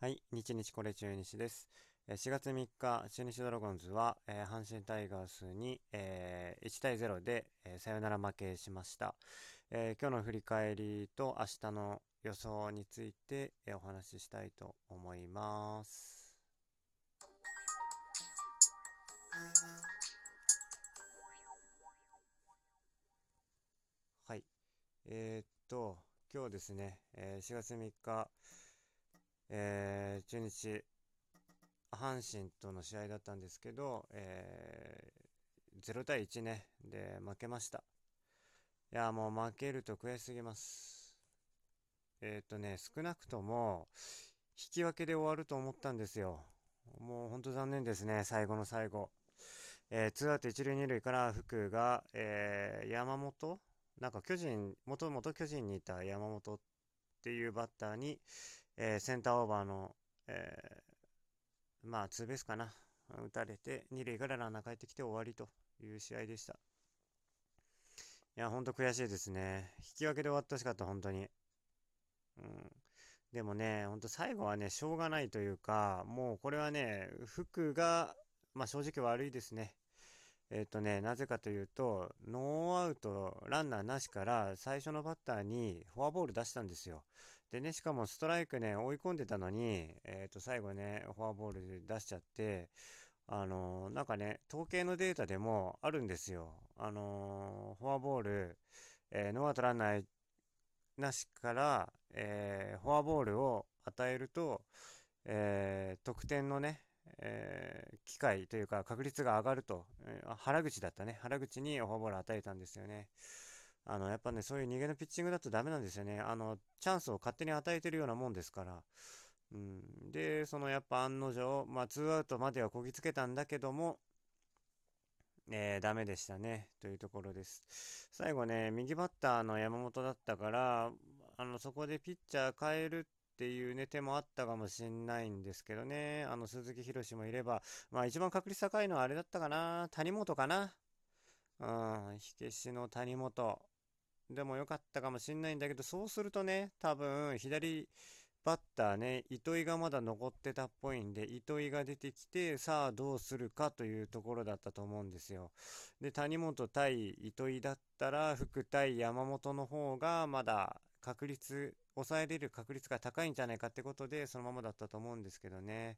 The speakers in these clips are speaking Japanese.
はい、日日これ中日です。4月3日、中日ドラゴンズは、えー、阪神タイガースに、えー、1対0で、えー、サヨナラ負けしました、え今日の振り返りと明日の予想について、えお話ししたいと思います。はい。えー、っと、今日ですね、え4月3日、えー、中日、阪神との試合だったんですけど、えー、0対1ね、で負けました。いや、もう負けると悔しすぎます。えっ、ー、とね、少なくとも、引き分けで終わると思ったんですよ。もう本当残念ですね、最後の最後。えー、ツーアウト1塁2塁から福が、えー、山本なんか巨人、もともと巨人にいた山本っていうバッターに、えー、センターオーバーの、えー、まあ、ツーベースかな。打たれて、二塁からランナー帰ってきて終わりという試合でした。いや、ほんと悔しいですね。引き分けで終わってほしかった、本当に。うん。でもね、ほんと最後はね、しょうがないというか、もうこれはね、服が、まあ正直悪いですね。えっ、ー、とね、なぜかというと、ノーアウト、ランナーなしから最初のバッターにフォアボール出したんですよ。でね、しかもストライクね、追い込んでたのに、えっ、ー、と、最後ね、フォアボールで出しちゃって、あのー、なんかね、統計のデータでもあるんですよ。あのー、フォアボール、えノーアウトランナーなしから、えフォアボールを与えると、え得点のね、えー、機会というか確率が上がると、えー、原口だったね。原口にフォアボール与えたんですよね。あの、やっぱね、そういう逃げのピッチングだとダメなんですよね。あの、チャンスを勝手に与えてるようなもんですから。うん。で、そのやっぱ案の定、まあ、ツーアウトまではこぎつけたんだけども、えー、ダメでしたね。というところです。最後ね、右バッターの山本だったから、あの、そこでピッチャー変えるっていうね、手もあったかもしんないんですけどね。あの、鈴木宏もいれば、まあ一番確率高いのはあれだったかな。谷本かな。うん、火消しの谷本。でもよかったかもしんないんだけど、そうするとね、多分、左バッターね、糸井がまだ残ってたっぽいんで、糸井が出てきて、さあどうするかというところだったと思うんですよ。で、谷本対糸井だったら、福対山本の方がまだ確率抑えれる確率が高いんじゃないかってことで、そのままだったと思うんですけどね。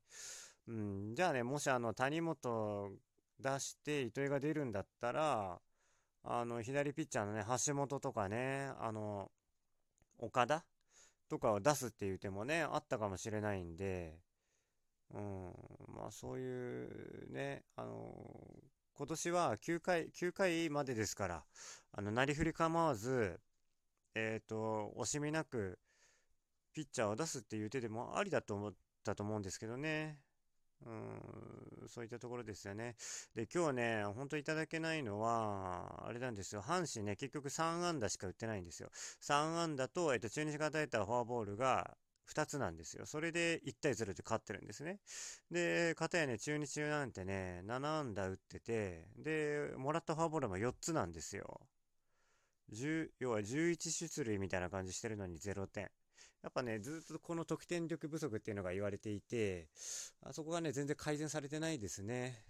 うん、じゃあね、もしあの、谷本出して糸井が出るんだったら、あの、左ピッチャーのね、橋本とかね、あの、岡田とかを出すっていう手もね、あったかもしれないんで、うん、まあそういうね、あの、今年は9回、9回までですから、あの、なりふり構わず、えっ、ー、と、惜しみなく、ピッチャーを出すっていう手でもありだと思ったと思うんですけどね。うん、そういったところですよね。で、今日ね、本当いただけないのは、あれなんですよ。阪神ね、結局3安打しか打ってないんですよ。3安打と、えっと、中日が与えたフォアボールが2つなんですよ。それで1対0で勝ってるんですね。で、かたやね、中日中なんてね、7安打打ってて、で、もらったフォアボールも4つなんですよ。10要は11出塁みたいな感じしてるのに0点。やっぱね、ずっとこの得点力不足っていうのが言われていて、あそこがね、全然改善されてないですね。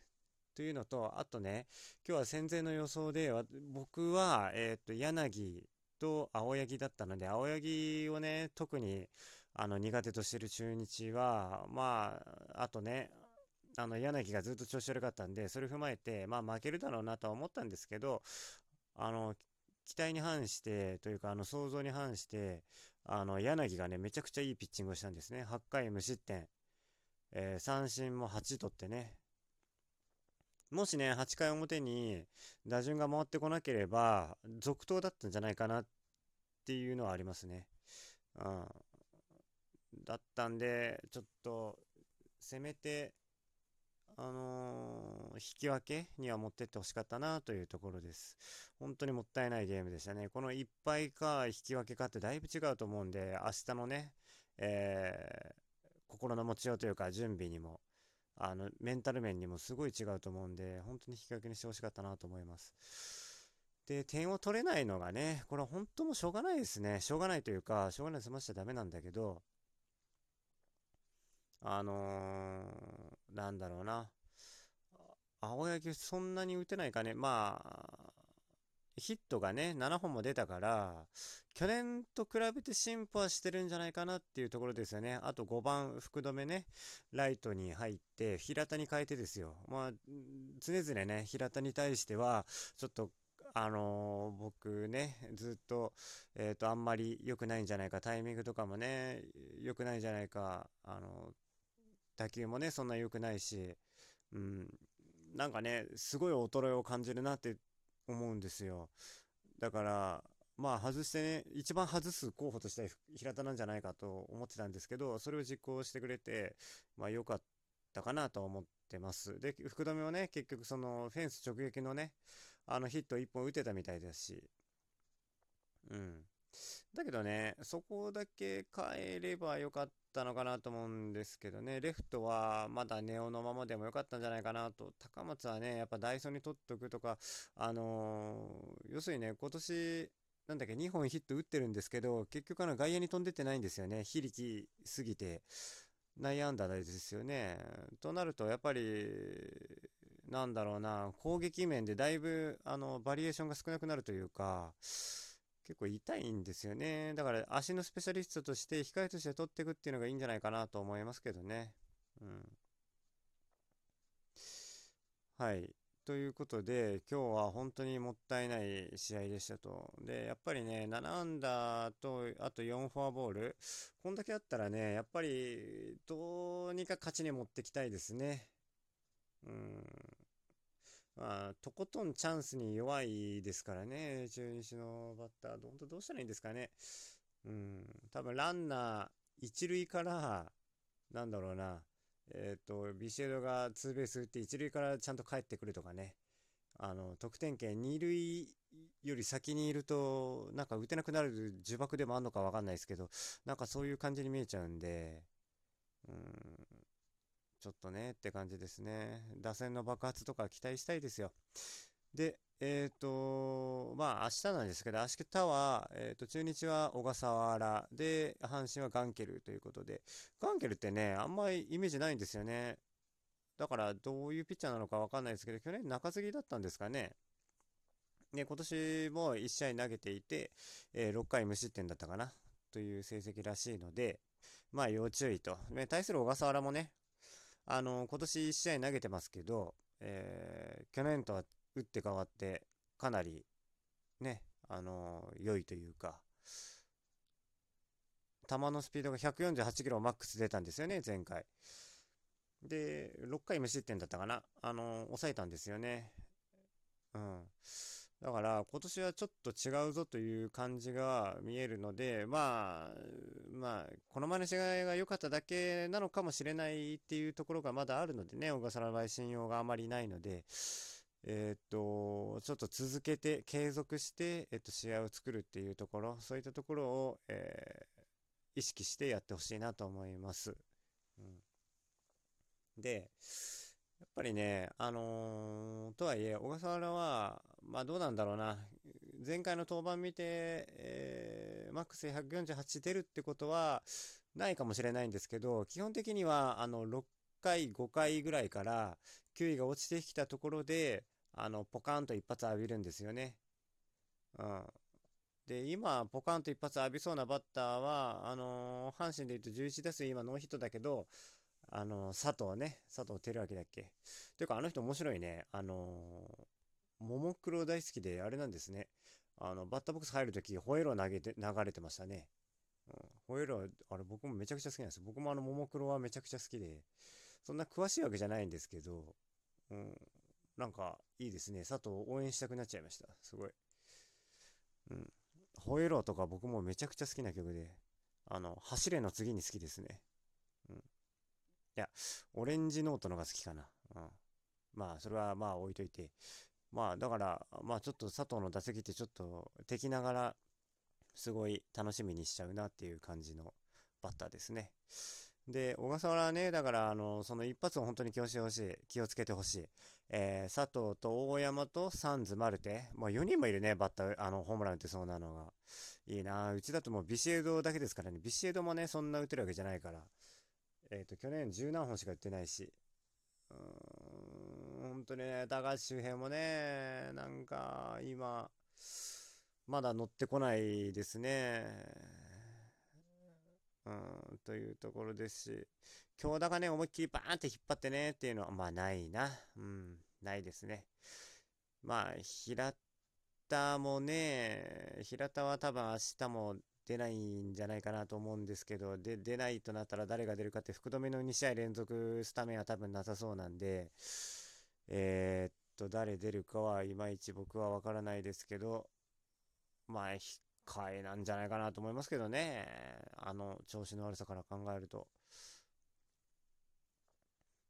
というのと、あとね、今日は戦前の予想で、僕は、えっ、と、柳と青柳だったので、青柳をね、特に、あの、苦手としてる中日は、まあ、あとね、あの、柳がずっと調子悪かったんで、それを踏まえて、まあ、負けるだろうなとは思ったんですけど、あの、期待に反して、というか、あの、想像に反して、あの、柳がね、めちゃくちゃいいピッチングをしたんですね。8回無失点。えー、三振も8取ってね。もしね、8回表に打順が回ってこなければ、続投だったんじゃないかなっていうのはありますね。うん。だったんで、ちょっと、せめて、あのー、引き分けには持ってってほしかったなというところです。本当にもったいないゲームでしたね。この1敗か引き分けかってだいぶ違うと思うんで、明日のね、えー、心の持ちようというか準備にも、あの、メンタル面にもすごい違うと思うんで、本当に引き分けにしてほしかったなと思います。で、点を取れないのがね、これは本当もしょうがないですね。しょうがないというか、しょうがないで済ましちゃダメなんだけど、あのー、なんだろうな。青柳そんなに打てないかね。まあ、ヒットがね、7本も出たから、去年と比べて進歩はしてるんじゃないかなっていうところですよね。あと5番、福留ね、ライトに入って、平田に変えてですよ。まあ、常々ね、平田に対しては、ちょっと、あのー、僕ね、ずっと、えっ、ー、と、あんまり良くないんじゃないか、タイミングとかもね、良くないんじゃないか、あのー、打球もね、そんな良くないし、うん、なんかね、すごい衰えを感じるなって思うんですよ。だから、まあ外してね、一番外す候補として平田なんじゃないかと思ってたんですけど、それを実行してくれて、まあ良かったかなと思ってます。で、福留はね、結局そのフェンス直撃のね、あのヒット1本打てたみたいですし、うん。だけどね、そこだけ変えればよかったのかなと思うんですけどね、レフトはまだネオのままでもよかったんじゃないかなと、高松はね、やっぱダイソーに取っとくとか、あのー、要するにね、今年、なんだっけ、2本ヒット打ってるんですけど、結局あの外野に飛んでってないんですよね。非力すぎて、内野安打ですよね。となると、やっぱり、なんだろうな、攻撃面でだいぶ、あの、バリエーションが少なくなるというか、結構痛いんですよね。だから足のスペシャリストとして控えとして取っていくっていうのがいいんじゃないかなと思いますけどね。うん。はい。ということで、今日は本当にもったいない試合でしたと。で、やっぱりね、7アンダーと、あと4フォアボール。こんだけあったらね、やっぱり、どうにか勝ちに持ってきたいですね。うん。まあ、とことんチャンスに弱いですからね、中日のバッター、本当どうしたらいいんですかね。うん、多分ランナー、一塁から、なんだろうな、えっ、ー、と、ビシエドがツーベース打って一塁からちゃんと帰ってくるとかね、あの、得点圏二塁より先にいると、なんか打てなくなる呪縛でもあんのかわかんないですけど、なんかそういう感じに見えちゃうんで、うん、ちょっとねって感じですね。打線の爆発とか期待したいですよ。で、えっ、ー、と、まあ明日なんですけど、明日は、えっ、ー、と、中日は小笠原で、阪神はガンケルということで、ガンケルってね、あんまりイメージないんですよね。だから、どういうピッチャーなのかわかんないですけど、去年中継ぎだったんですかね。で、今年も1試合投げていて、えー、6回無失点だったかな、という成績らしいので、まあ要注意と。ね、対する小笠原もね、あの、今年1試合投げてますけど、えー、去年とは打って変わって、かなり、ね、あの良いというか、球のスピードが148キロマックス出たんですよね、前回。で、6回無失点だったかな。あの抑えたんですよね。うん。だから今年はちょっと違うぞという感じが見えるので、まあ、まあ、この前の違いが良かっただけなのかもしれないっていうところがまだあるのでね、小笠原の信用があまりないので、えー、っと、ちょっと続けて、継続して、えっと、試合を作るっていうところ、そういったところを、えー、意識してやってほしいなと思います。うん、で、やっぱりね、あのー、とはいえ、小笠原は、まあどうなんだろうな。前回の登板見て、えー、マックス148出るってことはないかもしれないんですけど、基本的には、あの、6回、5回ぐらいから、球威が落ちてきたところで、あの、ポカンと一発浴びるんですよね。うん。で、今、ポカンと一発浴びそうなバッターは、あのー、阪神で言うと11打数今ノーヒットだけど、あの、佐藤ね、佐藤輝明だっけ。ていうか、あの人面白いね。あのももクロ大好きで、あれなんですね。あの、バッターボックス入るとき、ホエロ投げて、流れてましたね。うん、ホエロあれ僕もめちゃくちゃ好きなんです僕もあの、ももクロはめちゃくちゃ好きで、そんな詳しいわけじゃないんですけど、うん、なんか、いいですね。佐藤応援したくなっちゃいました。すごい。うん。ホエロとか僕もめちゃくちゃ好きな曲で、あの、走れの次に好きですね。うん。いや、オレンジノートのが好きかな。うん。まあ、それはまあ置いといて。まあ、だから、まあちょっと佐藤の打席ってちょっと敵ながら、すごい楽しみにしちゃうなっていう感じのバッターですね。で、小笠原はね、だから、あの、その一発を本当に気をしてほしい。気をつけてほしい。えー、佐藤と大山とサンズ、マルテ。まあ4人もいるね、バッター、あの、ホームラン打てそうなのが。いいなうちだともうビシエドだけですからね。ビシエドもね、そんな打てるわけじゃないから。えっ、と、去年十何本しか売ってないし、うん、本当にね、高橋周平もね、なんか、今、まだ乗ってこないですね。うん、というところですし、京田がね、思いっきりバーンって引っ張ってねっていうのは、まあないな。うん、ないですね。まあ、平田もね、平田は多分明日も出ないんじゃないかなと思うんですけど、で、出ないとなったら誰が出るかって福留の2試合連続スタメンは多分なさそうなんで、えー、っと、誰出るかはいまいち僕はわからないですけど、まあ、控えなんじゃないかなと思いますけどね。あの、調子の悪さから考えると。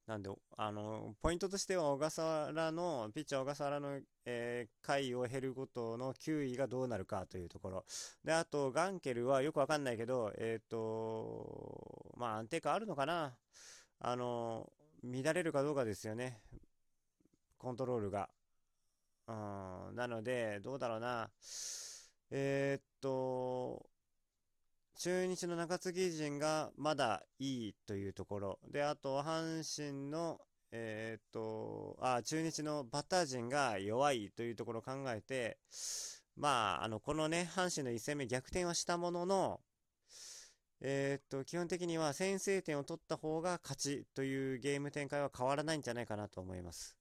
なんで、あの、ポイントとしては小笠原の、ピッチャー小笠原の、えー、回を減ることの球威がどうなるかというところ。で、あと、ガンケルはよくわかんないけど、えっ、ー、と、まあ安定感あるのかなあの、乱れるかどうかですよね。コントロールが。うん、なので、どうだろうな。えー、っと、中日の中継ぎ陣がまだいいというところ。で、あと、阪神の、えー、っと、あ、中日のバッター陣が弱いというところを考えて、まあ、あの、このね、阪神の1戦目逆転はしたものの、えー、っと、基本的には先制点を取った方が勝ちというゲーム展開は変わらないんじゃないかなと思います。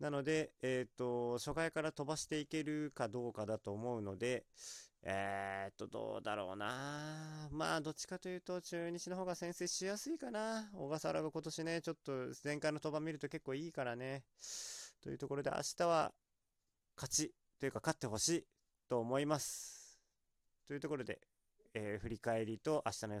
なので、えっ、ー、と、初回から飛ばしていけるかどうかだと思うので、えっ、ー、と、どうだろうな。まあ、どっちかというと、中日の方が先制しやすいかな。小笠原が今年ね、ちょっと前回の登板見ると結構いいからね。というところで、明日は勝ちというか勝ってほしいと思います。というところで、えー、振り返りと明日の予想